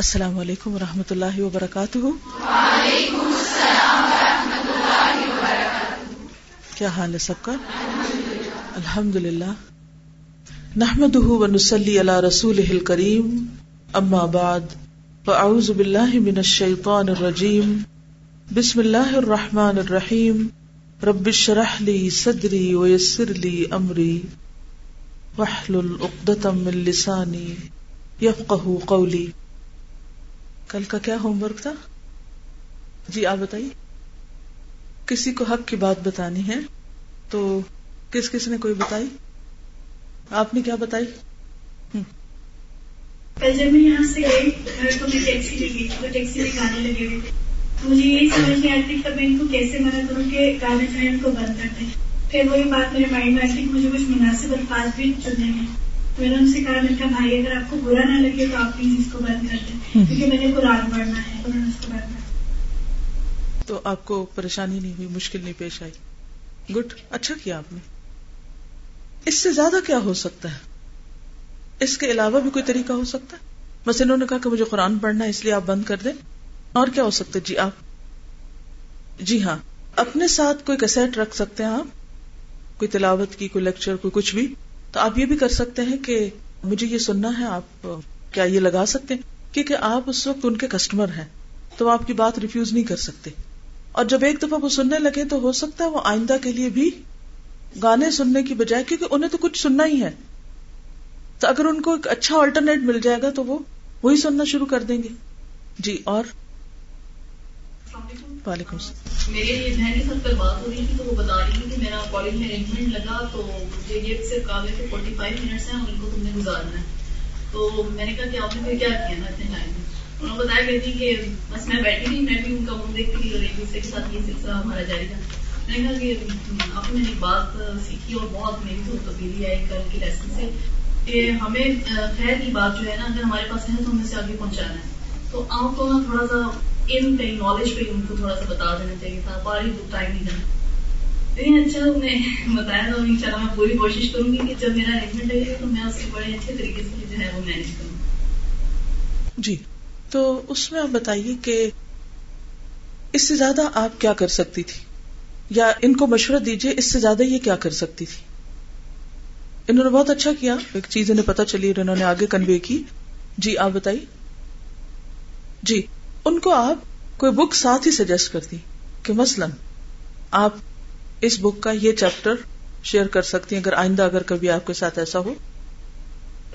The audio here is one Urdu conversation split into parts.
السلام علیکم و رحمۃ اللہ وبرکاتہ۔ کیا حال ہے سب کا؟ الحمد للہ نحمد ونسلی علی رسول کریم اما بعد فاعوذ باللہ من الشیطان الرجیم۔ بسم اللہ الرحمن الرحیم۔ رب اشرح لی صدری ویسر لی امری۔ واحلل عقدۃ من لسانی یفقهوا قولی۔ کل کا کیا ہوم ورک تھا؟ جی آپ بتائیے۔ کسی کو حق کی بات بتانی ہے تو کس کس نے کوئی بتائی؟ آپ نے کیا بتائی؟ کل جب میں یہاں سے گئی تو میں ٹیکسی لے گئی تو ٹیکسی میں گانے لگے ہوئے۔ تھے مجھے یہی سمجھ نہیں آتی کہ میں ان کو کیسے منع کروں کہ گانے جو ہے ان کو بند کر دیں۔ پھر وہی بات میرے مائنڈ میں آتی کہ مجھے کچھ مناسب الفاظ بھی چننے ہیں۔ میں نے ان سے کہا میں کہا بھائی اگر آپ کو برا نہ لگے تو آپ پلیز اس کو بند کر دیں۔ کیونکہ میں نے قرآن پڑھنا ہے نے اس کو بند کر تو آپ کو پریشانی نہیں ہوئی مشکل نہیں پیش آئی۔ گڈ اچھا کیا آپ نے۔ اس سے زیادہ کیا ہو سکتا ہے؟ اس کے علاوہ بھی کوئی طریقہ ہو سکتا ہے؟ بس انہوں نے کہا کہ مجھے قرآن پڑھنا ہے اس لیے آپ بند کر دیں۔ اور کیا ہو سکتا ہے؟ جی آپ۔ جی ہاں۔ اپنے ساتھ کوئی کسیٹ رکھ سکتے ہیں آپ؟ کوئی تلاوت کی کوئی لیکچر کوئی کچھ بھی؟ تو آپ یہ بھی کر سکتے ہیں کہ مجھے یہ سننا ہے، آپ کیا یہ لگا سکتے ہیں؟ کیونکہ آپ اس وقت ان کے کسٹمر ہیں، تو آپ کی بات ریفیوز نہیں کر سکتے۔ اور جب ایک دفعہ وہ سننے لگے تو ہو سکتا ہے وہ آئندہ کے لیے بھی گانے سننے کی بجائے، کیونکہ انہیں تو کچھ سننا ہی ہے۔ تو اگر ان کو ایک اچھا آلٹرنیٹ مل جائے گا تو وہ وہی سننا شروع کر دیں گے۔ جی اور؟ وعلیکم السلام۔ میرے بہن کے ساتھ کل بات ہو رہی تھی تو وہ بتا رہی تھی کہ میرا کالج میں ارینجمنٹ لگا تو مجھے یہ صرف کہا گیا کہ فورٹی فائیو منٹس ہیں اور ان کو تم نے گزارنا ہے۔ تو میں نے کہا کہ آپ نے پھر کیا کیا نا اتنے ٹائم میں؟ انہوں نے بتایا کرتی جی کہ بس میں بیٹھی تھی میں بھی ان کا منہ دیکھتی تھی اور ایک دوسرے کے ساتھ یہ سلسلہ ہمارا جاری تھا۔ میں نے کہا کہ آپ نے ایک بات سیکھی اور بہت میری تو تبدیلی آئی کل کے لیسن سے کہ ہمیں خیر کی بات جو ہے نا، اگر ہمارے پاس ہے تو ہمیں سے آگے پہنچانا ہے۔ تو آپ کو نا تھوڑا سا ان پہ نالج پہ ان کو تھوڑا سا بتا دینا چاہیے تھا باری ٹائم نہیں۔ دینا لیکن اچھا انہوں نے بتایا تھا ان شاء اللہ میں پوری کوشش کروں گی کہ جب میرا ارینجمنٹ لگے تو میں اس کے بڑے اچھے طریقے سے جو ہے وہ مینج کروں۔ جی تو اس میں آپ بتائیے کہ اس سے زیادہ آپ کیا کر سکتی تھی؟ یا ان کو مشورہ دیجیے اس سے زیادہ یہ کیا کر سکتی تھی؟ انہوں نے بہت اچھا کیا، ایک چیز انہیں پتا چلی اور انہوں نے آگے کنوے کی۔ جی آپ بتائیے۔ جی۔ ان کو آپ کوئی بک ساتھ ہی سجیسٹ کرتی کہ مثلاً آپ اس بک کا یہ چیپٹر شیئر کر سکتی ہیں، اگر آئندہ اگر کبھی آپ کے ساتھ ایسا ہو۔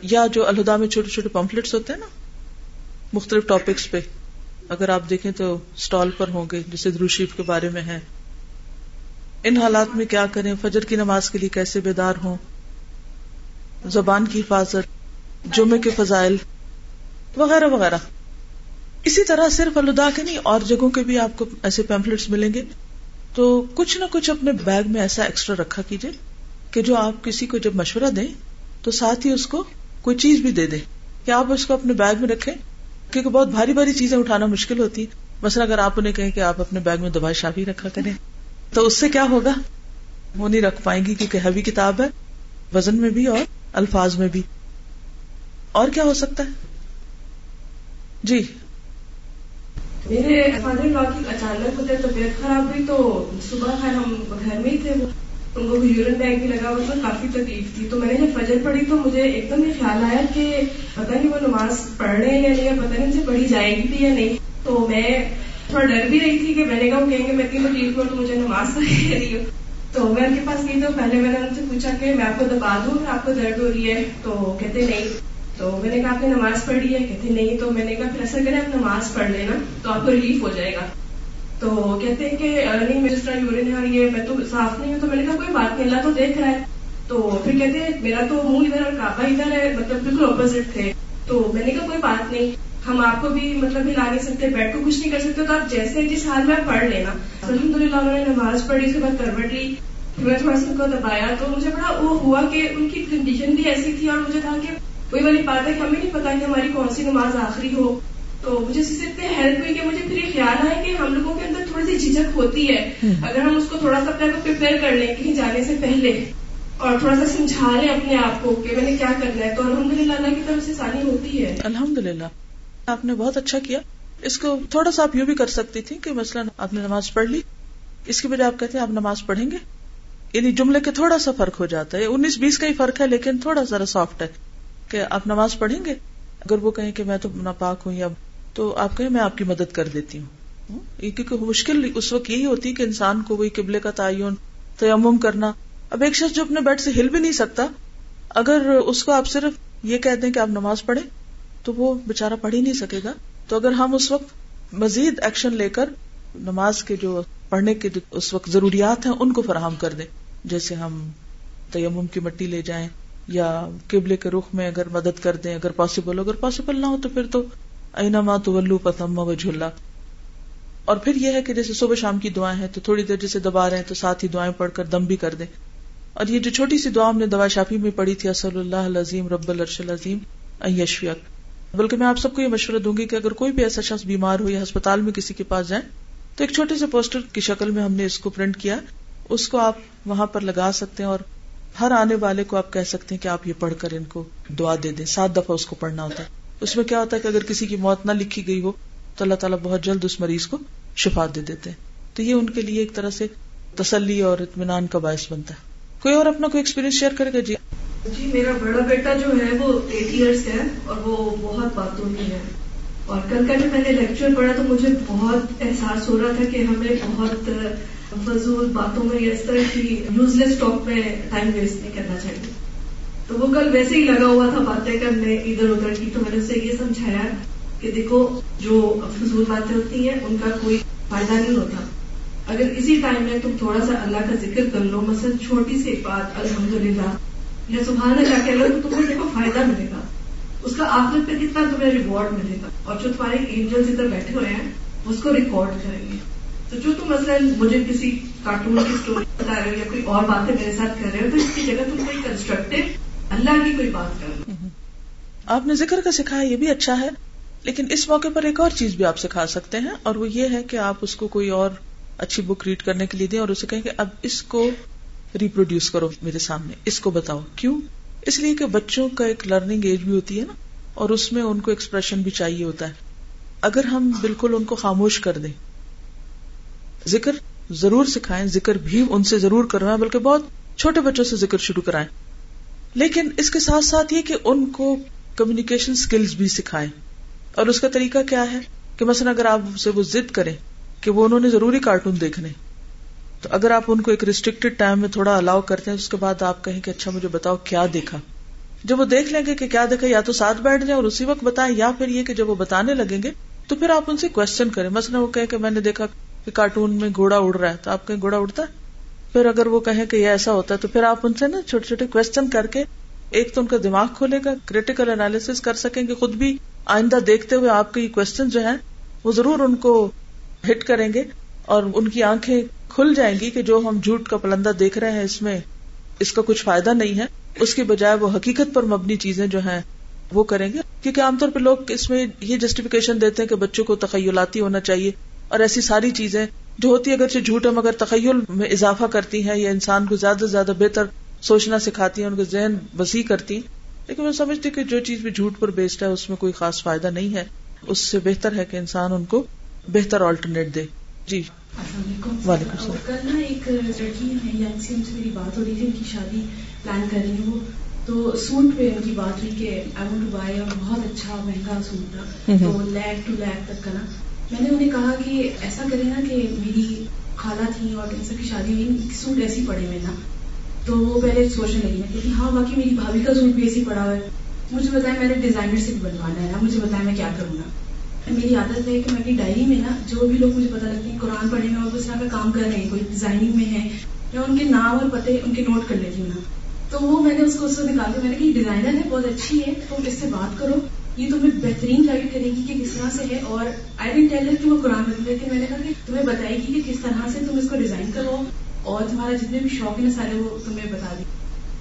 یا جو الہدا میں چھوٹے چھوٹے پمفلٹس ہوتے ہیں نا، مختلف ٹاپکس پہ۔ اگر آپ دیکھیں تو اسٹال پر ہوں گے، جیسے دروشیف کے بارے میں ہے۔ ان حالات میں کیا کریں؟ فجر کی نماز کے لیے کیسے بیدار ہوں؟ زبان کی حفاظت، جمعے کے فضائل، وغیرہ وغیرہ۔ اسی طرح صرف الدا کے نہیں، اور جگہوں کے بھی آپ کو ایسے پیمفلٹس ملیں گے۔ تو کچھ نہ کچھ اپنے بیگ میں ایسا ایکسٹرا رکھا کیجیے کہ جو آپ کسی کو جب مشورہ دیں، تو ساتھ ہی اس کو کوئی چیز بھی دے دیں۔ کہ آپ اس کو اپنے بیگ میں رکھیں، کیونکہ بہت بھاری بھاری چیزیں اٹھانا مشکل ہوتی۔ مثلا اگر آپ انہیں کہیں کہ آپ اپنے بیگ میں دوائی شافی رکھا کریں، تو اس سے کیا ہوگا؟ وہ نہیں رکھ پائیں گی کیونکہ ہیوی کتاب ہے، وزن میں بھی اور الفاظ میں بھی۔ اور کیا ہو سکتا ہے؟ جی۔ میرے فادر لا کی اچانک ہوتے طبیعت خراب ہوئی تو صبح خیر ہم گھر میں ہی تھے ان کو یورین بیگ بھی لگا اس میں کافی تکلیف تھی۔ تو میں نے جب فجر پڑھی تو مجھے ایک دم یہ خیال آیا کہ پتہ نہیں وہ نماز پڑھ رہے ہیں یا نہیں پتہ نہیں مجھے پڑھی جائے گی بھی یا نہیں۔ تو میں تھوڑا ڈر بھی رہی تھی کہ میں نے کہا، وہ کہیں گے، میں اتنی تکلیف ہوں تو مجھے نماز رہی ہوں تو میں ان کے پاس گئی تو پہلے میں نے ان سے پوچھا کہ میں آپ کو دبا دوں، آپ کو درد ہو رہی ہے؟ تو کہتے نہیں۔ تو میں نے کہا، آپ نے نماز پڑھی ہے؟ کہتے، نہیں. تو میں نے کہا، پھر ایسا کریں آپ نماز پڑھ لینا تو آپ کو ریلیف ہو جائے گا. تو کہتے ہیں کہ نہیں، میں جس طرح یورین ہے اور یہ میں تو صاف نہیں ہوں. تو میں نے کہا، کوئی بات نہیں، اللہ تو دیکھ رہا ہے. تو پھر کہتے ہیں، میرا تو منہ ادھر اور کعبہ ادھر ہے مطلب بالکل اپوزٹ تھے۔ تو میں نے کہا، کوئی بات نہیں، ہم آپ کو بھی مطلب ہلا نہیں سکتے، بیٹھ کو کچھ نہیں کر سکتے، تو آپ جیسے جس حال میں پڑھ لینا. الحمد للہ انہوں نے نماز پڑھی، اس کے بعد کروٹ لی۔ پھر میں تھوڑا سا ان کو دبایا، تو مجھے بڑا وہ ہوا کہ ان کی کنڈیشن بھی ایسی تھی اور مجھے تھا کہ وہی والی بات ہے کہ ہمیں نہیں پتا کہ ہماری کون سی نماز آخری ہو۔ تو مجھے اس سے اتنے ہیلپ ہوئی کہ مجھے پھر یہ خیال آیا کہ ہم لوگوں کے اندر تھوڑی سی جھجک ہوتی ہے۔ اگر ہم اس کو تھوڑا سا اپنے آپ کو کر لیں کہیں جانے سے پہلے اور تھوڑا سا سمجھا لیں اپنے آپ کو کہ میں نے کیا کرنا ہے تو الحمد للہ اللہ کی طرف سے سانی ہوتی ہے۔ الحمد للہ آپ نے بہت اچھا کیا۔ اس کو تھوڑا سا آپ یوں بھی کر سکتی تھی کہ مثلاً آپ نے نماز پڑھ لی۔ اس کی بجائے آپ کہتے ہیں آپ نماز پڑھیں گے۔ یعنی جملے کے تھوڑا سا فرق ہو جاتا ہے۔ انیس بیس کا ہی فرق ہے لیکن تھوڑا سا سافٹ ہے۔ کہ آپ نماز پڑھیں گے؟ اگر وہ کہیں کہ میں تو ناپاک ہوں یا تو آپ کہیں میں آپ کی مدد کر دیتی ہوں۔ کیونکہ مشکل اس وقت یہی ہوتی کہ انسان کو وہی قبلے کا تعین، تیمم کرنا۔ اب ایک شخص جو اپنے بیڈ سے ہل بھی نہیں سکتا، اگر اس کو آپ صرف یہ کہہ دیں کہ آپ نماز پڑھیں، تو وہ بےچارا پڑھ ہی نہیں سکے گا۔ تو اگر ہم اس وقت مزید ایکشن لے کر نماز کے جو پڑھنے کے اس وقت ضروریات ہیں، ان کو فراہم کر دیں، جیسے ہم تیمم کی مٹی لے جائیں۔ یا قبلے کے رخ میں اگر مدد کر دیں، اگر پاسبل اگر پاسبل نہ ہو تو پھر تو اینا تو ولو پتما و جھلا اور پھر یہ ہے کہ جیسے صبح شام کی دعائیں ہیں تو تھوڑی دیر جیسے دبا رہے ہیں تو ساتھ ہی دعائیں پڑھ کر دم بھی کر دیں۔ اور یہ جو چھوٹی سی دعا ہم نے دوا شافی میں پڑھی تھی، اصل اللہ عظیم رب الرش العظیم یشفیق بلکہ میں آپ سب کو یہ مشورہ دوں گی کہ اگر کوئی بھی ایسا شخص بیمار ہو یا ہسپتال میں کسی کے پاس جائیں تو ایک چھوٹے سے پوسٹر کی شکل میں ہم نے اس کو پرنٹ کیا۔ اس کو آپ وہاں پر لگا سکتے ہیں اور ہر آنے والے کو آپ کہہ سکتے ہیں کہ آپ یہ پڑھ کر ان کو دعا دے دیں۔ سات دفعہ اس کو پڑھنا ہوتا ہے۔ اس میں کیا ہوتا ہے کہ اگر کسی کی موت نہ لکھی گئی ہو تو اللہ تعالیٰ بہت جلد اس مریض کو شفا دے دیتے ہیں۔ تو یہ ان کے لیے ایک طرح سے تسلی اور اطمینان کا باعث بنتا ہے۔ کوئی اور اپنا کوئی ایکسپیرینس شیئر کرے گا؟ جی۔ جی میرا بڑا بیٹا جو ہے، وہ ایٹ ایئرس ہے اور وہ بہت باتوں میں ہے۔ اور کل کا جب میں نے لیکچر پڑھا تو مجھے بہت احساس ہو رہا تھا کہ ہمیں بہت فضول باتوں میں یا اس طرح کی یوز لیس ٹاک میں ٹائم ویسٹ نہیں کرنا چاہیے۔ تو وہ کل ویسے ہی لگا ہوا تھا باتیں کرنے ادھر ادھر کی، تو میں نے اسے یہ سمجھایا کہ دیکھو، جو فضول باتیں ہوتی ہیں، ان کا کوئی فائدہ نہیں ہوتا۔ اگر اسی ٹائم میں تم تھوڑا سا اللہ کا ذکر کر لو، مثلا چھوٹی سی بات الحمد للہ یا سبحان اللہ کہہ لو، تو تمہیں دیکھو فائدہ ملے گا۔ اس کا آخر پہ کتنا تمہیں ریوارڈ ملے گا؟ اور جو تمہارے اینجلس ادھر بیٹھے ہوئے ہیں اس کو ریکارڈ کریں گے۔ تو جو تم مثلاً مجھے کسی کارٹون کی اسٹوری بتا رہے ہو یا کوئی اور باتیں میرے ساتھ کر رہے ہو، تو اس کی جگہ تم کوئی کنسٹرکٹیو اللہ کی کوئی بات کر آپ نے ذکر کا سکھایا یہ بھی اچھا ہے، لیکن اس موقع پر ایک اور چیز بھی آپ سکھا سکتے ہیں، اور وہ یہ ہے کہ آپ اس کو کوئی اور اچھی بک ریڈ کرنے کے لیے دیں اور اسے کہیں کہ اب اس کو ریپروڈیوس کرو میرے سامنے، اس کو بتاؤ۔ کیوں؟ اس لیے کہ بچوں کا ایک لرننگ ایج بھی ہوتی ہے نا، اور اس میں ان کو ایکسپریشن بھی چاہیے ہوتا ہے۔ اگر ہم بالکل ان کو خاموش کر دیں ذکر ضرور سکھائیں، ذکر بھی ان سے ضرور کروائیں بلکہ بہت چھوٹے بچوں سے ذکر شروع کرائیں۔ لیکن اس کے ساتھ ساتھ یہ کہ ان کو کمیونیکیشن اسکلز بھی سکھائیں۔ اور اس کا طریقہ کیا ہے؟ کہ مثلا اگر آپ سے وہ ضد کریں کہ وہ انہوں نے ضروری کارٹون دیکھنے، تو اگر آپ ان کو ایک ریسٹرکٹیڈ ٹائم میں تھوڑا الاؤ کرتے ہیں، اس کے بعد آپ کہیں کہ اچھا مجھے بتاؤ کیا دیکھا۔ جب وہ دیکھ لیں گے کہ کیا دیکھا، یا تو ساتھ بیٹھ جائیں اور اسی وقت بتائیں، یا پھر یہ کہ جب وہ بتانے لگیں گے، تو پھر آپ ان سے کوشچن کریں۔ مثلا وہ کہ میں نے دیکھا کہ کارٹون میں گھوڑا اڑ رہا ہے تو آپ کہیں گھوڑا اڑتا ہے؟ پھر اگر وہ کہیں کہ یہ ایسا ہوتا ہے تو پھر آپ ان سے نا چھوٹے چھوٹے کوشچن کر کے ایک تو ان کا دماغ کھولے گا کریٹیکل انالیس کر سکیں گے، خود بھی آئندہ دیکھتے ہوئے آپ کے یہ کوشچن جو ہیں وہ ضرور ان کو ہٹ کریں گے اور ان کی آنکھیں کھل جائیں گی کہ جو ہم جھوٹ کا پلندہ دیکھ رہے ہیں اس میں اس کا کچھ فائدہ نہیں ہے۔ اس کے بجائے وہ حقیقت پر مبنی چیزیں جو ہیں وہ کریں گے۔ کیونکہ عام طور پہ لوگ اس میں یہ جسٹیفیکیشن دیتے ہیں کہ بچوں کو تخیلاتی ہونا چاہیے۔ اور ایسی ساری چیزیں جو ہوتی ہے اگرچہ جھوٹ مگر تخیل میں اضافہ کرتی ہیں یا انسان کو زیادہ سے زیادہ بہتر سوچنا سکھاتی ہیں ان کا ذہن وسیع کرتی لیکن میں سمجھتی کہ جو چیز بھی جھوٹ پر بیسڈ ہے اس میں کوئی خاص فائدہ نہیں ہے۔ اس سے بہتر ہے کہ انسان ان کو بہتر آلٹرنیٹ دے۔ جی۔ وعلیکم السلام۔ کل نا ایک لڑکی ہے یعنی سے میری بات ہو رہی تھی ان کی شادی پلان کر رہی ہے وہ تو سوٹ پہ ان کی بات ہوئی کہ آئی وانٹ ٹو بائی اور بہت اچھا مہنگا سوٹ تھا۔ تو لیک ٹو لیک تک کا نا۔ میں نے انہیں کہا کہ ایسا کرے نا کہ میری خالہ تھی اور کینسر کی شادی ہوئی سوٹ ایسی پڑے ہوئے نا۔ تو وہ پہلے سوچنے لگی نا کہ ہاں باقی میری بھابھی کا سوٹ بھی ایسی پڑا ہوا ہے۔ مجھے بتایا میں نے ڈیزائنر سے بنوانا ہے نا، مجھے بتایا میں کیا کروں گا۔ میری عادت ہے کہ میں اپنی ڈائری میں نا جو بھی لوگ مجھے پتا لگتے ہیں، قرآن پڑھنے میں اور اس طرح کا کام کر رہے ہیں، کوئی ڈیزائننگ میں ہے میں ان کے نام اور پتے ان کے نوٹ کر لیتی ہوں نا۔ تو وہ میں نے اس کو اس سے نکال کے میں نے کہا ڈیزائنر ہے، بہت اچھی ہے تو اس سے بات کرو۔ یہ تمہیں بہترین گائڈ کرے گی کہ کس طرح سے ہے اور آئی ڈنٹ ٹیل کہ وہ قرآن میں لیکن میں نے کہا کہ تمہیں بتائے گی کہ کس طرح سے تم اس کو ڈیزائن کرو اور تمہارا جتنے بھی شوق ہیں سارے وہ تمہیں بتا دیں۔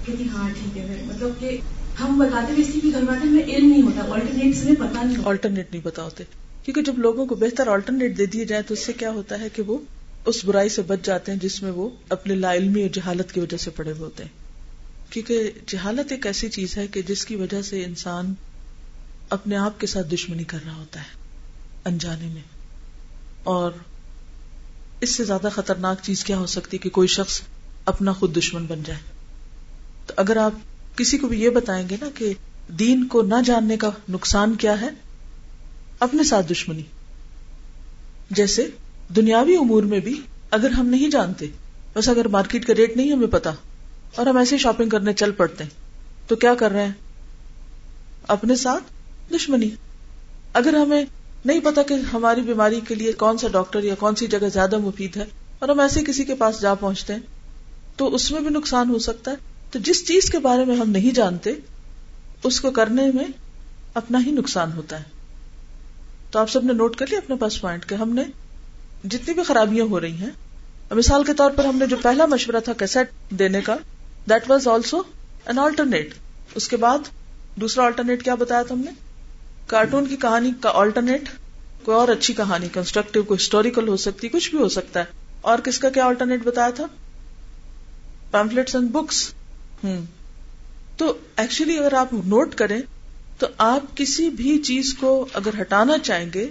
کہ جی ہاں ٹھیک ہے مطلب کہ ہم بتاتے ہوئے اس کی گھر والے میں علم نہیں ہوتا آلٹرنیٹ میں پتا نہیں آلٹرنیٹ نہیں بتا ہوتے کیونکہ جب لوگوں کو بہتر آلٹرنیٹ دے دیے جائے تو اس سے کیا ہوتا ہے کہ وہ اس برائی سے بچ جاتے ہیں جس میں وہ اپنے لا علمی اور جہالت کی وجہ سے پڑے ہوتے ہیں۔ کیونکہ جہالت ایک ایسی چیز ہے کہ جس کی وجہ سے انسان اپنے آپ کے ساتھ دشمنی کر رہا ہوتا ہے، انجانے میں۔ اور اس سے زیادہ خطرناک چیز کیا ہو سکتی کہ کوئی شخص اپنا خود دشمن بن جائے۔ تو اگر آپ کسی کو بھی یہ بتائیں گے نا کہ دین کو نہ جاننے کا نقصان کیا ہے، اپنے ساتھ دشمنی۔ جیسے دنیاوی امور میں بھی اگر ہم نہیں جانتے، بس اگر مارکیٹ کا ریٹ نہیں ہمیں پتا اور ہم ایسے شاپنگ کرنے چل پڑتے ہیں، تو کیا کر رہے ہیں؟ اپنے ساتھ دشمنی۔ اگر ہمیں نہیں پتا کہ ہماری بیماری کے لیے کون سا ڈاکٹر یا کون سی جگہ زیادہ مفید ہے اور ہم ایسے کسی کے پاس جا پہنچتے ہیں، تو اس میں بھی نقصان ہو سکتا ہے۔ تو جس چیز کے بارے میں ہم نہیں جانتے، اس کو کرنے میں اپنا ہی نقصان ہوتا ہے۔ تو آپ سب نے نوٹ کر لیا اپنے پاس پوائنٹ کہ ہم نے جتنی بھی خرابیاں ہو رہی ہیں، مثال کے طور پر ہم نے جو پہلا مشورہ تھا کیسٹ دینے کا that was also an alternate اس کے بعد دوسرا آلٹرنیٹ کیا بتایا تھا ہم نے؟ کارٹون کی کہانی کا آلٹرنیٹ کوئی اور اچھی کہانی کنسٹرکٹیو کوئی ہسٹوریکل ہو سکتی، کچھ بھی ہو سکتا ہے۔ اور کس کا کیا آلٹرنیٹ بتایا تھا؟ پیمفلٹس اینڈ بکس ہوں۔ تو ایکچولی اگر آپ نوٹ کریں، تو آپ کسی بھی چیز کو اگر ہٹانا چاہیں گے،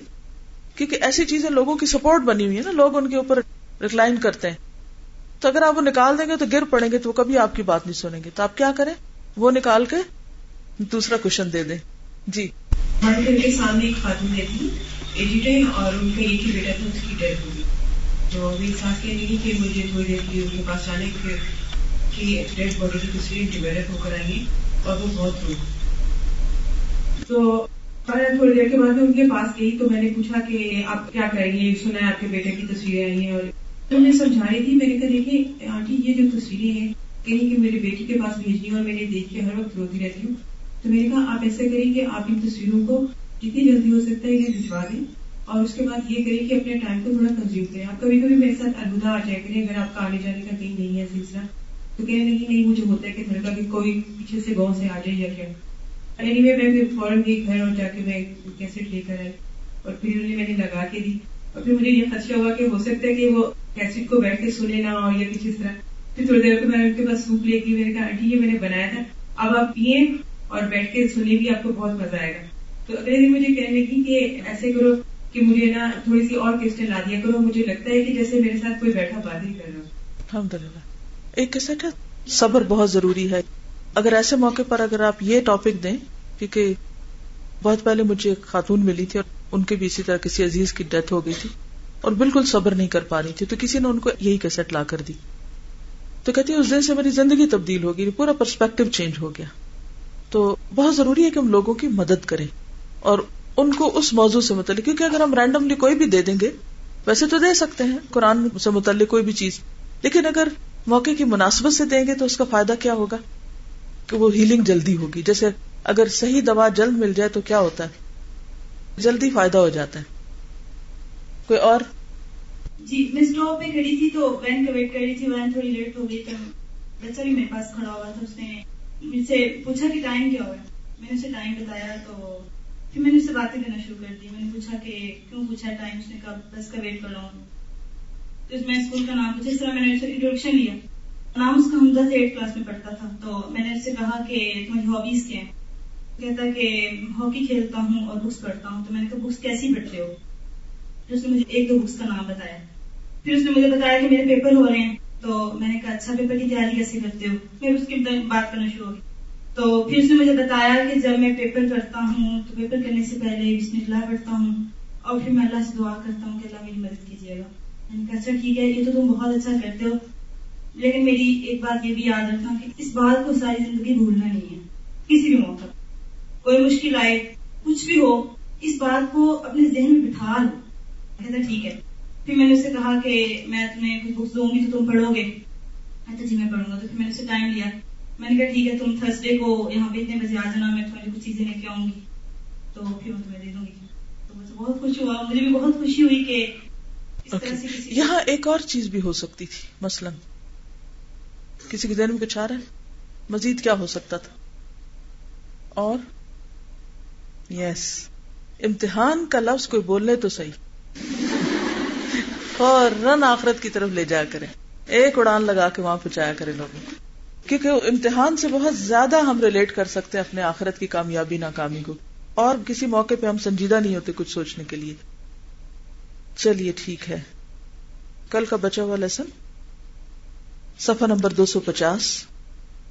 کیونکہ ایسی چیزیں لوگوں کی سپورٹ بنی ہوئی ہے نا، لوگ ان کے اوپر ریکلائن کرتے ہیں۔ تو اگر آپ وہ نکال دیں گے تو گر پڑیں گے، تو وہ کبھی آپ کی بات نہیں سنیں گے۔ تو آپ کیا کریں؟ وہ نکال کے دوسرا کوشچن دے دیں۔ جی۔ کے سامنے ایک خاتون رہتی ایجیٹن اور ان کا ایک ہی بیٹا تھا، اس کی ڈیتھ ہوگی تو وہ ساتھ کے نہیں کہ مجھے تھوڑی دیر کی ان کے پاس جانے کے کہ ڈیڈ باڈی کی تصویر ڈیولپ ہو کر آئیں اور وہ بہت رو تو میں تھوڑی دیر کے بعد میں ان کے پاس گئی، تو میں نے پوچھا کہ آپ کیا کریں گے؟ سنا ہے، آپ کے بیٹے کی تصویریں آئی ہیں، اور تو میں سمجھا رہی تھی۔ میں نے کہا، دیکھیے، آنٹی، یہ جو تصویریں ہیں، کہیں کہ میری بیٹی کے پاس بھیجنی اور میں نے دیکھ کے ہر وقت روتی رہتی ہوں۔ تو میں نے کہا، آپ ایسا کریں کہ آپ ان تصویروں کو جتنی جلدی ہو سکتا ہے انہیں بھجوا دیں اور اس کے بعد یہ کریں کہ اپنے ٹائم کو تھوڑا کنزیوم کریں۔ آپ کبھی کبھی میرے ساتھ الوداع آ جائے کریں، اگر آپ کا آنے جانے کا کہیں نہیں ہے، سلسلہ، تو کہنے لگی نہیں، مجھے ہوتا ہے کہ دھڑکا کہ کوئی پیچھے سے گاؤں سے آ جائے یا کیا۔ اینی وے میں پھر فوراً گئی گھر اور جا کے میں کیسٹ لے کر آئی اور پھر انہیں میں نے لگا کے دی اور پھر مجھے یہ خدشہ ہوا کہ ہو سکتا ہے کہ وہ کیسٹ کو بیٹھ کے سنے نہ اور یا کچھ اس طرح۔ پھر تھوڑی دیر میں نے ان کے پاس سوپ لے کے میں نے کہا، آنٹی، یہ میں نے بنایا تھا۔ اب آپ پیئے اور بیٹھ کے سنیں بھی آپ کو بہت مزہ آئے گا۔ تو اگلے دن مجھے کہنے لگی کہ ایسے کرو کہ مجھے نا تھوڑی سی اور کیسٹیں لا دیا کرو۔ مجھے لگتا ہے کہ جیسے میرے ساتھ کوئی بیٹھا بات ہی کر رہا الحمد للہ ایک کیسٹ ہے صبر بہت ضروری ہے۔ اگر ایسے موقع پر اگر آپ یہ ٹاپک دیں کیونکہ بہت پہلے مجھے ایک خاتون ملی تھی اور ان کے بھی اسی طرح کسی عزیز کی ڈیتھ ہو گئی تھی اور بالکل صبر نہیں کر پا رہی تھی، تو کسی نے ان کو یہی کیسٹ لا کر دی۔ تو کہتی اس دن سے میری زندگی تبدیل ہو گئی، پورا پرسپیکٹو چینج ہو گیا۔ تو بہت ضروری ہے کہ ہم لوگوں کی مدد کریں اور ان کو اس موضوع سے متعلق، کیونکہ اگر ہم رینڈملی کوئی بھی دے دیں گے، ویسے تو دے سکتے ہیں، قرآن سے متعلق کوئی بھی چیز۔ لیکن اگر موقع کی مناسبت سے دیں گے تو اس کا فائدہ کیا ہوگا؟ کہ وہ ہیلنگ جلدی ہوگی۔ جیسے اگر صحیح دوا جلد مل جائے تو کیا ہوتا ہے؟ جلدی فائدہ ہو جاتا ہے۔ کوئی اور؟ جی میں اسٹاپ پہ کھڑی تھی تو وین کا ویٹ کر رہی تھی وین تھوڑی لیٹ ہو گئی تو بچہ بھی میرے پاس کھڑا ہوا تھا، اس نے مجھ سے پوچھا کہ ٹائم کیا ہوا میں نے اسے ٹائم بتایا تو پھر میں نے اس سے باتیں کرنا شروع کر دی۔ میں نے پوچھا کہ کیوں پوچھا ٹائم؟ اس نے کہا، بس کا ویٹ کر رہا ہوں۔ تو میں اسکول کا نام پوچھا۔ اس طرح میں نے انٹروڈکشن لیا۔ نام اس کا حمزہ سے ایٹ کلاس میں پڑھتا تھا۔ تو میں نے اس سے کہا کہ تمہاری ہابیز کیا ہیں؟ کہتا کہ ہاکی کھیلتا ہوں اور بکس پڑھتا ہوں۔ تو میں نے کہا بکس کیسی پڑھتے ہو؟ پھر اس نے مجھے ایک دو بکس کا نام بتایا۔ پھر اس نے مجھے بتایا کہ میرے پیپر ہو رہے ہیں۔ تو میں نے کہا اچھا پیپر کی تیاری کیسے کرتے ہو? پھر اس کی بات کرنا شروع ہوگی تو پھر اس نے مجھے بتایا کہ جب میں پیپر کرتا ہوں تو پیپر کرنے سے پہلے بسم اللہ پڑھتا ہوں اور پھر میں اللہ سے دعا کرتا ہوں کہ اللہ میری مدد کیجیے گا۔ میں نے کہا اچھا ٹھیک ہے، یہ تو تم بہت اچھا کرتے ہو۔ لیکن میری ایک بات یہ بھی یاد رکھنا کہ اس بات کو ساری زندگی بھولنا نہیں ہے، کسی بھی موقع کوئی مشکل آئے، کچھ بھی ہو، اس بات کو اپنے ذہن میں بٹھا لو۔ کہتا ٹھیک ہے۔ پھر میں نے اسے کہا کہ میں تمہیں کچھ بکس دوں گی تو تم پڑھو گے۔ کہتا جی میں پڑھوں گا۔ تو پھر میں نے اسے ٹائم لیا۔ میں نے کہا ٹھیک ہے تم تھرسڈے کو یہاں پہ اتنے بجے آ جانا میں تمہیں کچھ چیزیں لے کے آؤں گی۔ تو پھر میں تمہیں دے دوں گی۔ تو مجھے بہت خوشی ہوا۔ مجھے بھی بہت خوشی ہوئی کہ یہاں ایک اور چیز بھی ہو سکتی تھی مثلا۔ کسی کے دن میں کچھ آ رہا ہے مزید کیا ہو سکتا تھا؟ اور؟ یس امتحان کا لفظ کوئی بولنے تو صحیح۔ فوراً آخرت کی طرف لے جایا کرے ایک اڑان لگا کے وہاں پہنچایا کرے لوگوں کیونکہ امتحان سے بہت زیادہ ہم ریلیٹ کر سکتے ہیں اپنے آخرت کی کامیابی، ناکامی کو۔ اور کسی موقع پہ ہم سنجیدہ نہیں ہوتے کچھ سوچنے کے لیے۔ چلیے ٹھیک ہے۔ کل کا بچا ہوا لیسن سفا نمبر دو سو پچاس۔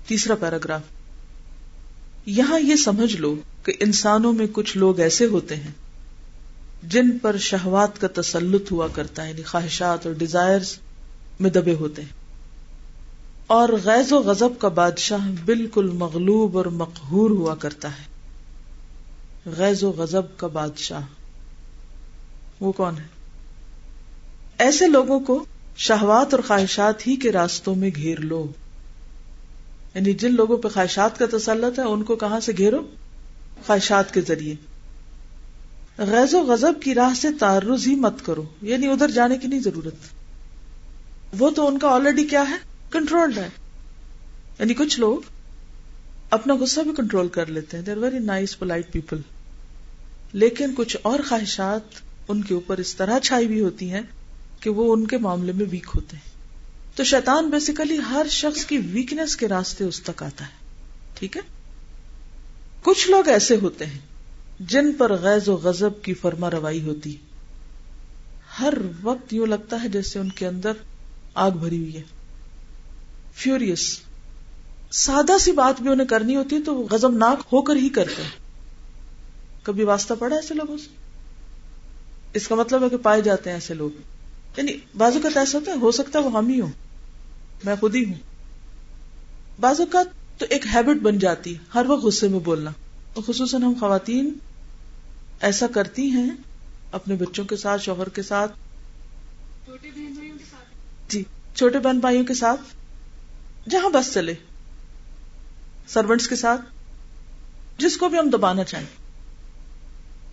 تیسرا پیراگراف۔ یہاں یہ سمجھ لو کہ انسانوں میں کچھ لوگ ایسے ہوتے ہیں۔ جن پر شہوات کا تسلط ہوا کرتا ہے یعنی خواہشات اور ڈیزائر میں دبے ہوتے ہیں۔ اور غیظ و غضب کا بادشاہ بالکل مغلوب اور مقہور ہوا کرتا ہے۔ غیظ و غضب کا بادشاہ۔ وہ کون ہے؟ ایسے لوگوں کو شہوات اور خواہشات ہی کے راستوں میں گھیر لو۔ یعنی جن لوگوں پہ خواہشات کا تسلط ہے، ان کو کہاں سے گھیرو؟ خواہشات کے ذریعے۔ غیظ و غضب کی راہ سے تعرض ہی مت کرو یعنی ادھر جانے کی نہیں ضرورت۔ وہ تو ان کا آلریڈی کیا ہے؟ کنٹرولڈ ہے۔ یعنی کچھ لوگ اپنا غصہ بھی کنٹرول کر لیتے ہیں۔ They're very nice polite people لیکن کچھ اور خواہشات ان کے اوپر اس طرح چھائی ہوئی ہوتی ہیں کہ وہ ان کے معاملے میں ویک ہوتے ہیں۔ تو شیطان بیسیکلی ہر شخص کی ویکنیس کے راستے اس تک آتا ہے۔ ٹھیک ہے؟ کچھ لوگ ایسے ہوتے ہیں۔ جن پر غیظ و غضب کی فرما روائی ہوتی۔ ہر وقت یوں لگتا ہے جیسے ان کے اندر آگ بھری ہوئی ہے۔ فیوریس سادہ سی بات بھی انہیں کرنی ہوتی تو وہ غزم ناک ہو کر ہی کرتے ہیں۔ کبھی واسطہ پڑا ایسے لوگوں سے؟ اس کا مطلب ہے کہ پائے جاتے ہیں ایسے لوگ۔ یعنی بازو کا ایسا ہوتا ہے، ہو سکتا ہے وہ ہم ہی ہوں۔ میں خود ہی ہوں۔ بازو کا تو ایک ہیبٹ بن جاتی، ہر وقت غصے میں بولنا۔ خصوصاً ہم خواتین ایسا کرتی ہیں اپنے بچوں کے ساتھ شوہر کے ساتھ۔ جی چھوٹے بہن بھائیوں کے ساتھ۔ جہاں بس چلے۔ سروینٹس کے ساتھ۔ جس کو بھی ہم دبانا چاہیں۔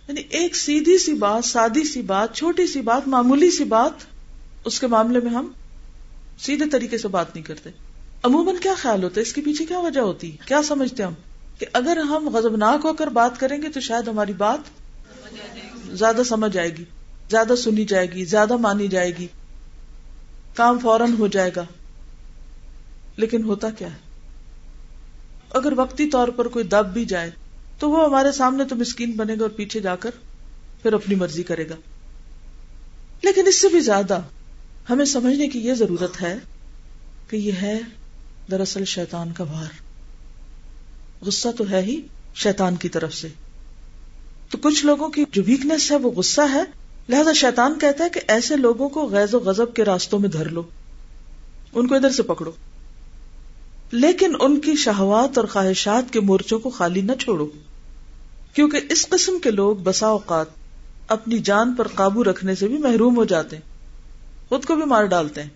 یعنی ایک سیدھی سی بات سادی سی بات چھوٹی سی بات معمولی سی بات اس کے معاملے میں ہم سیدھے طریقے سے بات نہیں کرتے۔ عموماً کیا خیال ہوتا ہے؟ اس کے پیچھے کیا وجہ ہوتی کیا سمجھتے ہم؟ کہ اگر ہم غزبناک ہو کر بات کریں گے تو شاید ہماری بات زیادہ سمجھ آئے گی، زیادہ سنی جائے گی، زیادہ مانی جائے گی۔ کام فوراً ہو جائے گا۔ لیکن ہوتا کیا ہے؟ اگر وقتی طور پر کوئی دب بھی جائے، تو وہ ہمارے سامنے تو مسکین بنے گا اور پیچھے جا کر پھر اپنی مرضی کرے گا۔ لیکن اس سے بھی زیادہ ہمیں سمجھنے کی یہ ضرورت ہے کہ یہ ہے دراصل شیطان کا بھار۔ غصہ تو ہے ہی شیطان کی طرف سے۔ تو کچھ لوگوں کی جو ویکنیس ہے وہ غصہ ہے۔ لہذا شیطان کہتا ہے کہ ایسے لوگوں کو غیظ و غضب کے راستوں میں دھر لو۔ ان کو ادھر سے پکڑو۔ لیکن ان کی شہوات اور خواہشات کے مورچوں کو خالی نہ چھوڑو۔ کیونکہ اس قسم کے لوگ بسا اوقات اپنی جان پر قابو رکھنے سے بھی محروم ہو جاتے ہیں۔ خود کو بھی مار ڈالتے ہیں۔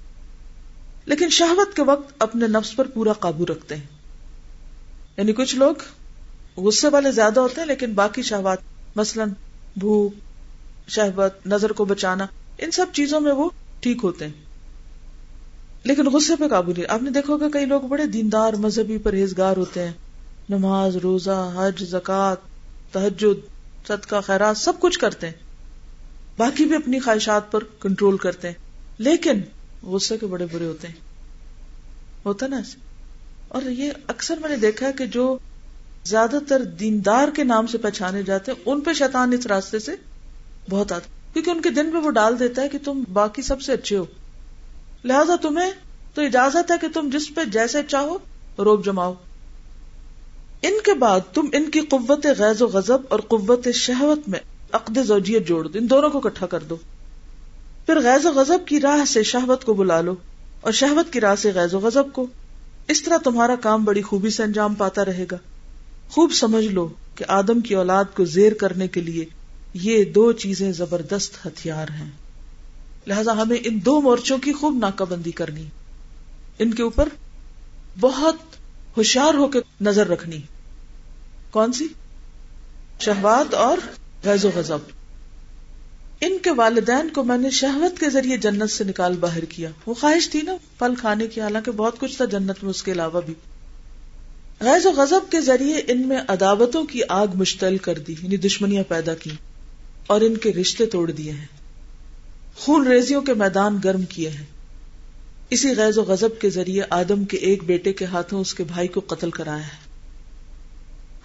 لیکن شہوت کے وقت اپنے نفس پر پورا قابو رکھتے ہیں۔ یعنی کچھ لوگ غصے والے زیادہ ہوتے ہیں، لیکن باقی شہوات، مثلاً بھوک شہبت نظر کو بچانا، ان سب چیزوں میں وہ ٹھیک ہوتے ہیں۔ لیکن غصے پہ قابو نہیں۔ آپ نے دیکھو گا کئی لوگ بڑے دیندار، مذہبی پرہیزگار ہوتے ہیں۔ نماز، روزہ، حج زکات تحجد صدقہ، خیرات، سب کچھ کرتے ہیں۔ باقی بھی اپنی خواہشات پر کنٹرول کرتے ہیں۔ لیکن غصے کے بڑے برے ہوتے ہیں۔ ہوتا نا ایسے؟ اور یہ اکثر میں نے دیکھا کہ جو زیادہ تر دیندار کے نام سے پہچانے جاتے ہیں، ان پہ شیطان اس راستے سے بہت آتا کیونکہ ان کے دن میں وہ ڈال دیتا ہے کہ تم باقی سب سے اچھے ہو۔ لہذا تمہیں تو اجازت ہے کہ تم جس پہ جیسے چاہو روک جماؤ۔ ان کے بعد تم ان کی قوت غیظ و غضب اور قوت شہوت میں عقد زوجیت جوڑ دو، ان دونوں کو اکٹھا کر دو۔ پھر غیظ و غضب کی راہ سے شہوت کو بلا لو اور شہوت کی راہ سے غیظ و غضب کو اس طرح تمہارا کام بڑی خوبی سے انجام پاتا رہے گا۔ خوب سمجھ لو کہ آدم کی اولاد کو زیر کرنے کے لیے یہ دو چیزیں زبردست ہتھیار ہیں۔ لہذا ہمیں ان دو مورچوں کی خوب ناکہ بندی کرنی۔ ان کے اوپر بہت ہوشیار ہو کے نظر رکھنی۔ کون سی؟ شہوات اور غیظ و غضب۔ ان کے والدین کو میں نے شہوت کے ذریعے جنت سے نکال باہر کیا۔ وہ خواہش تھی نا، پھل کھانے کی، حالانکہ بہت کچھ تھا جنت میں اس کے علاوہ بھی۔ غیظ و غضب کے ذریعے ان میں عداوتوں کی آگ مشتعل کر دی یعنی دشمنیاں پیدا کی اور ان کے رشتے توڑ دیے ہیں۔ خون ریزیوں کے میدان گرم کیے ہیں۔ اسی غیظ و غضب کے ذریعے آدم کے ایک بیٹے کے ہاتھوں اس کے بھائی کو قتل کرایا ہے۔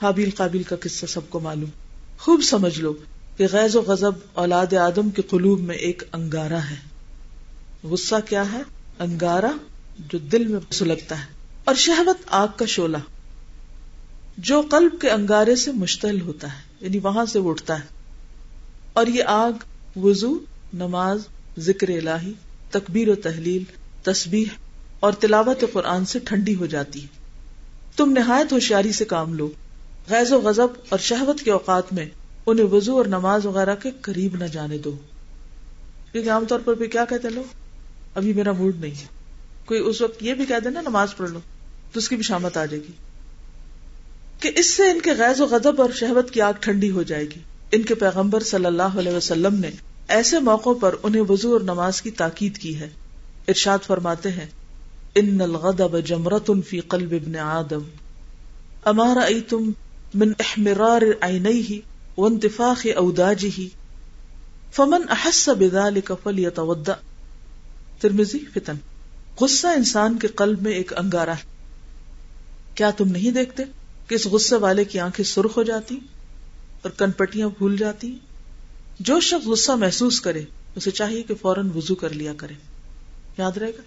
حابیل قابل کا قصہ سب کو معلوم۔ خوب سمجھ لو۔ کہ غیظ و غضب اولاد آدم کے قلوب میں ایک انگارہ ہے۔ غصہ کیا ہے؟ انگارہ جو دل میں سلگتا ہے۔ اور شہوت آگ کا شولہ جو قلب کے انگارے سے مشتعل ہوتا ہے یعنی وہاں سے اٹھتا ہے۔ اور یہ آگ وضو، نماز، ذکر الہی، تکبیر و تحلیل، تسبیح اور تلاوت قرآن سے ٹھنڈی ہو جاتی ہے۔ تم نہایت ہوشیاری سے کام لو۔ غیظ و غضب اور شہوت کے اوقات میں انہیں وضو اور نماز وغیرہ کے قریب نہ جانے دو۔ کیونکہ عام طور پر بھی کیا کہتے لو ابھی میرا موڈ نہیں ہے۔ کوئی اس وقت یہ بھی کہہ دینا نماز پڑھ لو، تو اس کی بھی شامت آ جائے گی۔ کہ اس سے ان کے غیظ و غضب اور شہوت کی آگ ٹھنڈی ہو جائے گی۔ ان کے پیغمبر صلی اللہ علیہ وسلم نے ایسے موقعوں پر انہیں وضو اور نماز کی تاکید کی ہے۔ ارشاد فرماتے ہیں، ان الغضب جمرت فی قلب ابن آدم۔ اما رأيتم من احمرار عینیہ وانتفاخ اوداجہ۔ فمن احس بذلك فلیتوضأ۔ ترمزی فتن۔ غصہ انسان کے قلب میں ایک انگارہ ہے۔ کیا تم نہیں دیکھتے کہ اس غصے والے کی آنکھیں سرخ ہو جاتی اور کنپٹیاں بھول جاتی؟ جو شخص غصہ محسوس کرے، اسے چاہیے کہ فوراً وضو کر لیا کرے۔ یاد رہے گا؟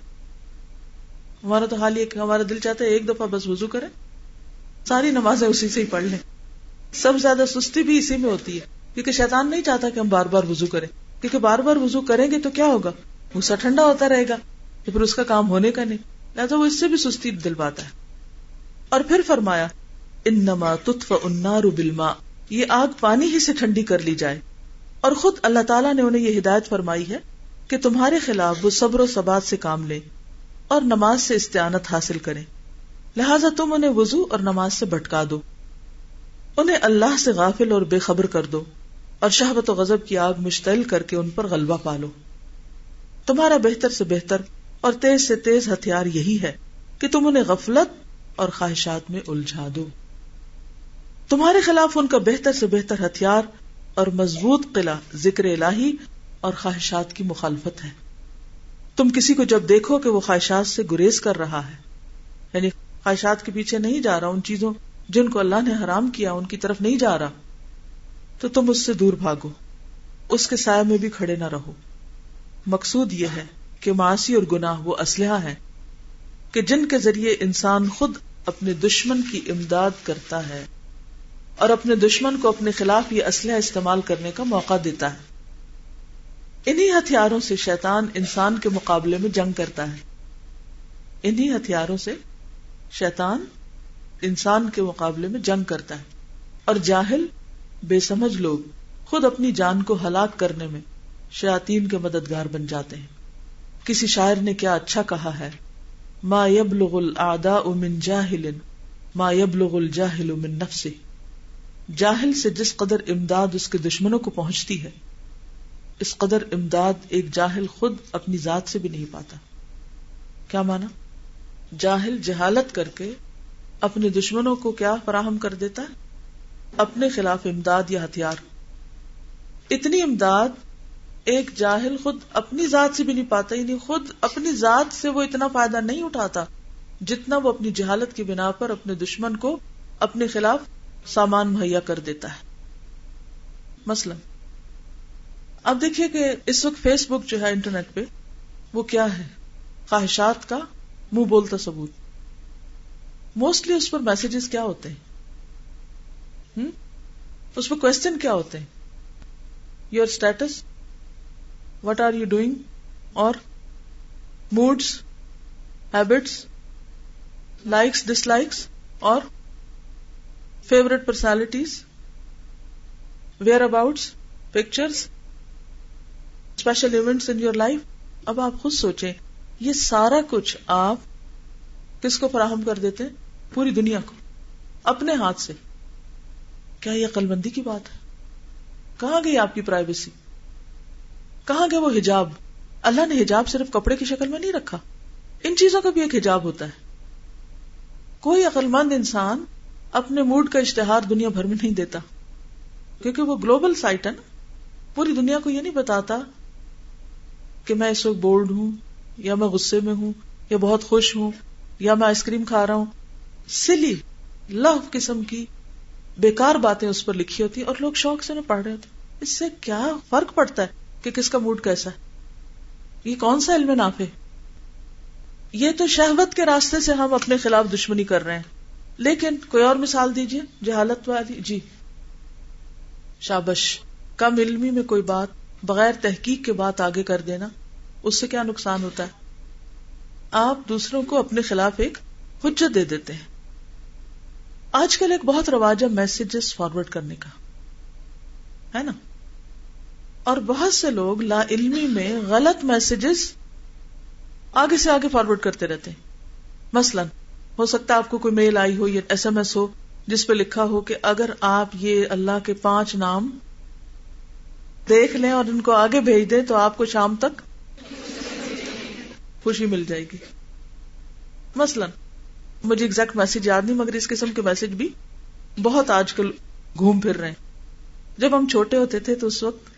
ہمارا تو حال یہ کہ ہمارا دل چاہتا ہے ایک دفعہ بس وضو کرے۔ ساری نمازیں اسی سے ہی پڑھ لیں۔ سب زیادہ سستی بھی اسی میں ہوتی ہے۔ کیونکہ شیطان نہیں چاہتا کہ ہم بار بار وضو کریں۔ کیونکہ بار بار وضو کریں گے تو کیا ہوگا؟ غصہ ٹھنڈا ہوتا رہے گا۔ تو پھر اس کا کام ہونے کا نہیں۔ لہٰذا وہ اس سے بھی سستی دل پاتا ہے۔ اور پھر فرمایا ان نما تطف بلما یہ آگ پانی ہی سے ٹھنڈی کر لی جائے۔ اور خود اللہ تعالیٰ نے انہیں یہ ہدایت فرمائی ہے کہ تمہارے خلاف وہ صبر و ثبات سے کام لے اور نماز سے استعانت حاصل کریں۔ لہذا تم انہیں وضو اور نماز سے بھٹکا دو۔ انہیں اللہ سے غافل اور بے خبر کر دو اور شہبت و غضب کی آگ مشتعل کر کے ان پر غلبہ پالو۔ تمہارا بہتر سے بہتر اور تیز سے تیز ہتھیار یہی ہے کہ تم انہیں غفلت اور خواہشات میں الجھا دو۔ تمہارے خلاف ان کا بہتر سے بہتر ہتھیار اور مضبوط قلعہ ذکر الہی اور خواہشات کی مخالفت ہے۔ تم کسی کو جب دیکھو کہ وہ خواہشات سے گریز کر رہا ہے یعنی خواہشات کے پیچھے نہیں جا رہا، ان چیزوں جن کو اللہ نے حرام کیا ان کی طرف نہیں جا رہا، تو تم اس سے دور بھاگو، اس کے سائے میں بھی کھڑے نہ رہو۔ مقصود یہ ہے کہ معاشی اور گناہ وہ اسلحہ ہے کہ جن کے ذریعے انسان خود اپنے دشمن کی امداد کرتا ہے اور اپنے دشمن کو اپنے خلاف یہ اسلحہ استعمال کرنے کا موقع دیتا ہے۔ انہی ہتھیاروں سے شیطان انسان کے مقابلے میں جنگ کرتا ہے۔ انہی ہتھیاروں سے شیطان انسان کے مقابلے میں جنگ کرتا ہے اور جاہل بے سمجھ لوگ خود اپنی جان کو ہلاک کرنے میں شیاتین کے مددگار بن جاتے ہیں۔ کسی شاعر نے کیا اچھا کہا ہے؟ ما يبلغ الاعداء من جاہل، ما يبلغ الجاہل من نفسه جاہل سے جس قدر امداد اس کے دشمنوں کو پہنچتی ہے، اس قدر امداد ایک جاہل خود اپنی ذات سے بھی نہیں پاتا۔ کیا مانا؟ جاہل جہالت کر کے اپنے دشمنوں کو کیا فراہم کر دیتا ہے؟ اپنے خلاف امداد یا ہتھیار۔ اتنی امداد ایک جاہل خود اپنی ذات سے بھی نہیں پاتا یعنی خود اپنی ذات سے وہ اتنا فائدہ نہیں اٹھاتا جتنا وہ اپنی جہالت کی بنا پر اپنے دشمن کو اپنے خلاف سامان مہیا کر دیتا ہے۔ مثلا، اب دیکھیے کہ اس وقت فیس بک جو ہے انٹرنیٹ پہ، وہ کیا ہے؟ خواہشات کا منہ بولتا ثبوت۔ موسٹلی اس پر میسجز کیا ہوتے ہیں؟ اس پہ کوشچن کیا ہوتے ہیں؟ Your status what are you doing اور moods habits likes dislikes اور favourite personalities whereabouts pictures special events in your life اب آپ خود سوچیں، یہ سارا کچھ آپ کس کو فراہم کر دیتے پوری دنیا کو، اپنے ہاتھ سے۔ کیا یہ قلبندی کی بات ہے؟ کہاں گئی آپ کی پرائیویسی کہاں گئے وہ حجاب؟ اللہ نے حجاب صرف کپڑے کی شکل میں نہیں رکھا، ان چیزوں کا بھی ایک حجاب ہوتا ہے۔ کوئی عقلمند انسان اپنے موڈ کا اشتہار دنیا بھر میں نہیں دیتا، کیونکہ وہ گلوبل سائٹ ہے نا۔ پوری دنیا کو یہ نہیں بتاتا کہ میں اس وقت بورڈ ہوں یا میں غصے میں ہوں یا بہت خوش ہوں۔ یا میں آئس کریم کھا رہا ہوں۔ سلی لو قسم کی بیکار باتیں اس پر لکھی ہوتی اور لوگ شوق سے پڑھ رہے ہوتے اس سے کیا فرق پڑتا ہے کہ کس کا موڈ کیسا ہے؟ یہ کون سا علم نافع یہ تو شہوت کے راستے سے ہم اپنے خلاف دشمنی کر رہے ہیں۔ لیکن کوئی اور مثال دیجیے جہالت والی جی۔ شابش، کم علمی میں کوئی بات بغیر تحقیق کے بات آگے کر دینا، اس سے کیا نقصان ہوتا ہے؟ آپ دوسروں کو اپنے خلاف ایک حجت دے دیتے ہیں۔ آج کل ایک بہت رواج ہے میسجز فارورڈ کرنے کا۔ ہے نا؟ اور بہت سے لوگ لا علمی میں غلط میسجز آگے سے آگے فارورڈ کرتے رہتے ہیں۔ مثلا، ہو سکتا ہے آپ کو کوئی میل آئی ہو یا ایس ایم ایس ہو جس پہ لکھا ہو کہ اگر آپ یہ اللہ کے پانچ نام دیکھ لیں اور ان کو آگے بھیج دیں تو آپ کو شام تک خوشی مل جائے گی۔ مثلا، مجھے ایگزیکٹ میسج یاد نہیں، مگر اس قسم کے میسج بھی بہت آج کل گھوم پھر رہے ہیں۔ جب ہم چھوٹے ہوتے تھے تو اس وقت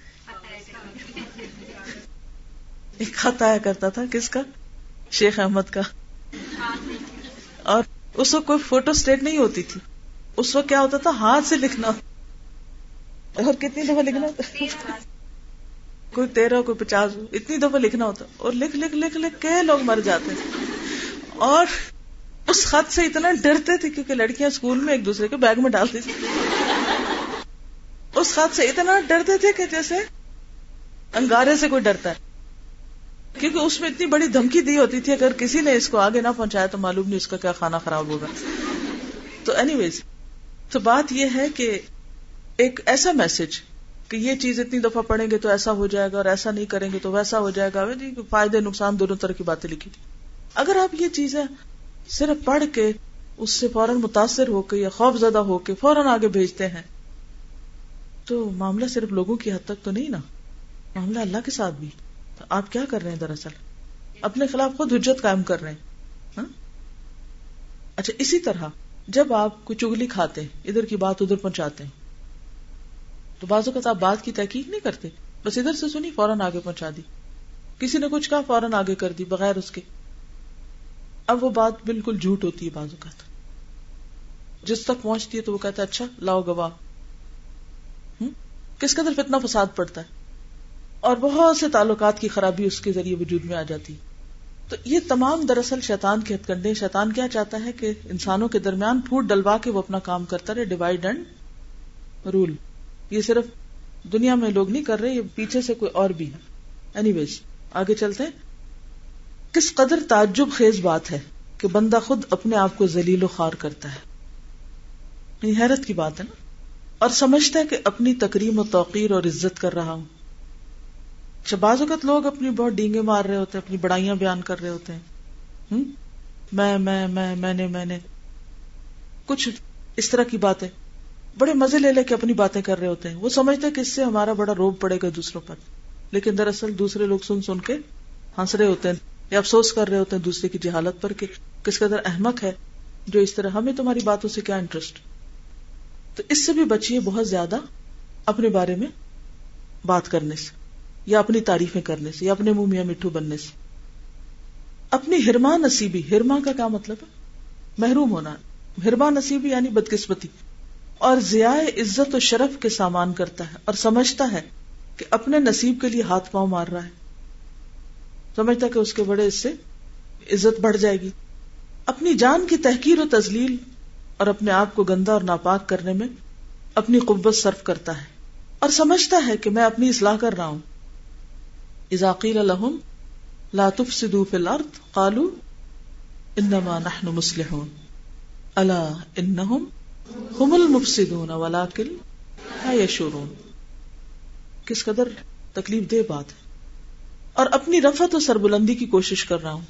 ایک خط آیا کرتا تھا، کس کا؟ شیخ احمد کا۔ اور اس وقت کوئی فوٹو اسٹیٹ نہیں ہوتی تھی۔ اس وقت کیا ہوتا تھا؟ ہاتھ سے لکھنا۔ اور کتنی دفعہ لکھنا کوئی تیرہ، کوئی پچاس، اتنی دفعہ لکھنا ہوتا اور لکھ لکھ لکھ لکھ کے لوگ مر جاتے اور اس خط سے اتنا ڈرتے تھے کیونکہ لڑکیاں اسکول میں ایک دوسرے کے بیگ میں ڈالتی تھی۔ اس خط سے اتنا ڈرتے تھے کہ جیسے انگارے سے کوئی ڈرتا ہے۔ کیونکہ اس میں اتنی بڑی دھمکی دی ہوتی تھی، اگر کسی نے اس کو آگے نہ پہنچایا تو معلوم نہیں اس کا کیا کھانا خراب ہوگا۔ تو اینی ویز تو بات یہ ہے کہ ایک ایسا میسج کہ یہ چیز اتنی دفعہ پڑھیں گے تو ایسا ہو جائے گا اور ایسا نہیں کریں گے تو ویسا ہو جائے گا۔ فائدے، نقصان دونوں طرح کی باتیں لکھی تھی۔ اگر آپ یہ چیزیں صرف پڑھ کے اس سے فوراً متاثر ہو کے یا خوف زدہ ہو کے فوراً آگے بھیجتے ہیں، تو معاملہ صرف لوگوں کی حد تک تو نہیں نا۔ معاملہ اللہ کے ساتھ بھی۔ تو آپ کیا کر رہے ہیں دراصل؟ اپنے خلاف خود حجت قائم کر رہے ہیں۔ ہاں؟ اچھا اسی طرح جب آپ کو چگلی کھاتے ہیں، ادھر کی بات ادھر پہنچاتے ہیں تو بازو کا آپ بات کی تحقیق نہیں کرتے۔ بس ادھر سے سنی، فوراً آگے پہنچا دی۔ کسی نے کچھ کہا، فوراً آگے کر دی، بغیر اس کے۔ اب وہ بات بالکل جھوٹ ہوتی ہے بازو کا جس تک پہنچتی ہے تو وہ کہتا ہے اچھا لاؤ گواہ۔ کس قدر فتنا فساد پڑتا ہے۔ اور بہت سے تعلقات کی خرابی اس کے ذریعے وجود میں آ جاتی۔ تو یہ تمام دراصل شیطان کے ہتھ کنڈے شیطان کیا چاہتا ہے کہ انسانوں کے درمیان پھوٹ ڈلوا کے وہ اپنا کام کرتا رہے ڈیوائڈ اینڈ رول یہ صرف دنیا میں لوگ نہیں کر رہے، یہ پیچھے سے کوئی اور بھی ہے۔ اینی ویز آگے چلتے کس قدر تعجب خیز بات ہے کہ بندہ خود اپنے آپ کو ذلیل و خار کرتا ہے۔ یعنی حیرت کی بات ہے نا۔ اور سمجھتا ہے کہ اپنی تکریم و توقیر اور عزت کر رہا ہوں۔ اچھا بعض اوقات لوگ اپنی بہت ڈینگے مار رہے ہوتے ہیں، اپنی بڑائیاں بیان کر رہے ہوتے ہیں۔ میں میں میں میں نے میں نے۔ کچھ اس طرح کی باتیں۔ بڑے مزے لے لے کے اپنی باتیں کر رہے ہوتے ہیں۔ وہ سمجھتے کہ اس سے ہمارا بڑا روب پڑے گا دوسروں پر۔ لیکن دراصل دوسرے لوگ سن سن کے ہنس رہے ہوتے ہیں یا افسوس کر رہے ہوتے ہیں دوسرے کی جہالت پر کہ کس قدر احمق ہے جو اس طرح ہمیں تمہاری باتوں سے کیا انٹرسٹ تو اس سے بھی بچیے بہت زیادہ اپنے بارے میں بات کرنے سے، یا اپنی تعریفیں کرنے سے، یا اپنے منہ میاں مٹھو بننے سے۔ اپنی ہرما نصیبی، ہرما کا کیا مطلب ہے؟ محروم ہونا، ہرما نصیبی یعنی بدقسمتی۔ اور ضیاء عزت و شرف کے سامان کرتا ہے اور سمجھتا ہے کہ اپنے نصیب کے لیے ہاتھ پاؤں مار رہا ہے۔ سمجھتا کہ اس کے بڑے اس سے عزت بڑھ جائے گی۔ اپنی جان کی تحقیر و تزلیل اور اپنے آپ کو گندا اور ناپاک کرنے میں اپنی قوت صرف کرتا ہے۔ اور سمجھتا ہے کہ میں اپنی اصلاح کر رہا ہوں۔ اذاقیل لهم لا تفسدوا الارض قالوا انما نحن مصلحون۔ الا انهم هم المفسدون ولكن لا يشعرون کس قدر تکلیف دہ بات ہے۔ اور اپنی رفت و سربلندی کی کوشش کر رہا ہوں۔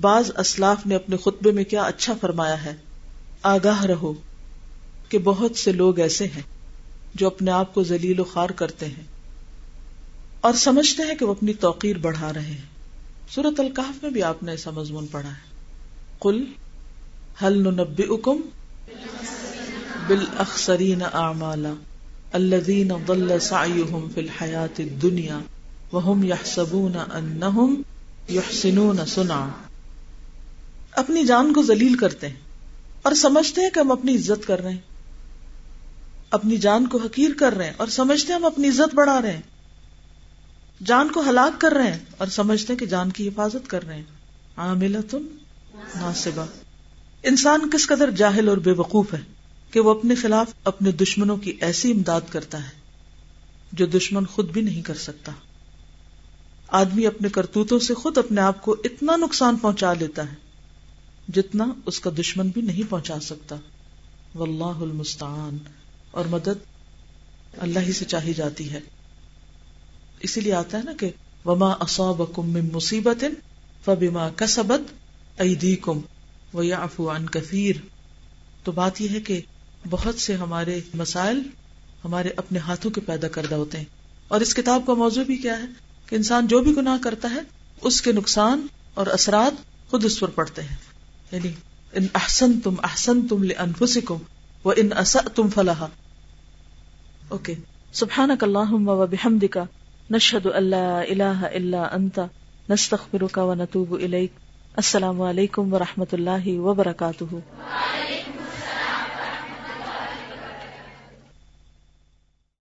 بعض اسلاف نے اپنے خطبے میں کیا اچھا فرمایا ہے۔ آگاہ رہو کہ بہت سے لوگ ایسے ہیں جو اپنے آپ کو ذلیل و خار کرتے ہیں۔ اور سمجھتے ہیں کہ وہ اپنی توقیر بڑھا رہے ہیں۔ سورت القاف میں بھی آپ نے ایسا مضمون پڑھا ہے۔ کل حل نبی اکم بال اخسرین اعمالا الذين ضل سعيهم في الحياة الدنيا وهم يحسبون انهم يحسنون صنعا اپنی جان کو ذلیل کرتے ہیں اور سمجھتے ہیں کہ ہم اپنی عزت کر رہے ہیں اپنی جان کو حقیر کر رہے ہیں اور سمجھتے ہیں ہم اپنی عزت بڑھا رہے ہیں جان کو ہلاک کر رہے ہیں اور سمجھتے ہیں کہ جان کی حفاظت کر رہے ہیں عاملہ تم ناصبہ انسان کس قدر جاہل اور بے وقوف ہے کہ وہ اپنے خلاف اپنے دشمنوں کی ایسی امداد کرتا ہے جو دشمن خود بھی نہیں کر سکتا۔ آدمی اپنے کرتوتوں سے خود اپنے آپ کو اتنا نقصان پہنچا لیتا ہے جتنا اس کا دشمن بھی نہیں پہنچا سکتا۔ واللہ المستعان۔ اور مدد اللہ ہی سے چاہی جاتی ہے۔ اسی لیے آتا ہے نا کہ وما اصابکم من مصیبت فبما کسبت ایدیکم ویعفو عن کثیر تو بات یہ ہے کہ بہت سے ہمارے مسائل ہمارے اپنے ہاتھوں کے پیدا کردہ ہوتے ہیں۔ اور اس کتاب کا موضوع بھی کیا ہے کہ انسان جو بھی گناہ کرتا ہے، اس کے نقصان اور اثرات خود اس پر پڑتے ہیں۔ یعنی ان احسن تم احسن تم لانفسکم و ان اص تم فلاح اوکے۔ سبحانک اللہم و بحمدک، نشہد اللہ الہ الا انت، نستغفرک و نتوب الیک۔ السلام علیکم و رحمۃ اللہ وبرکاتہ۔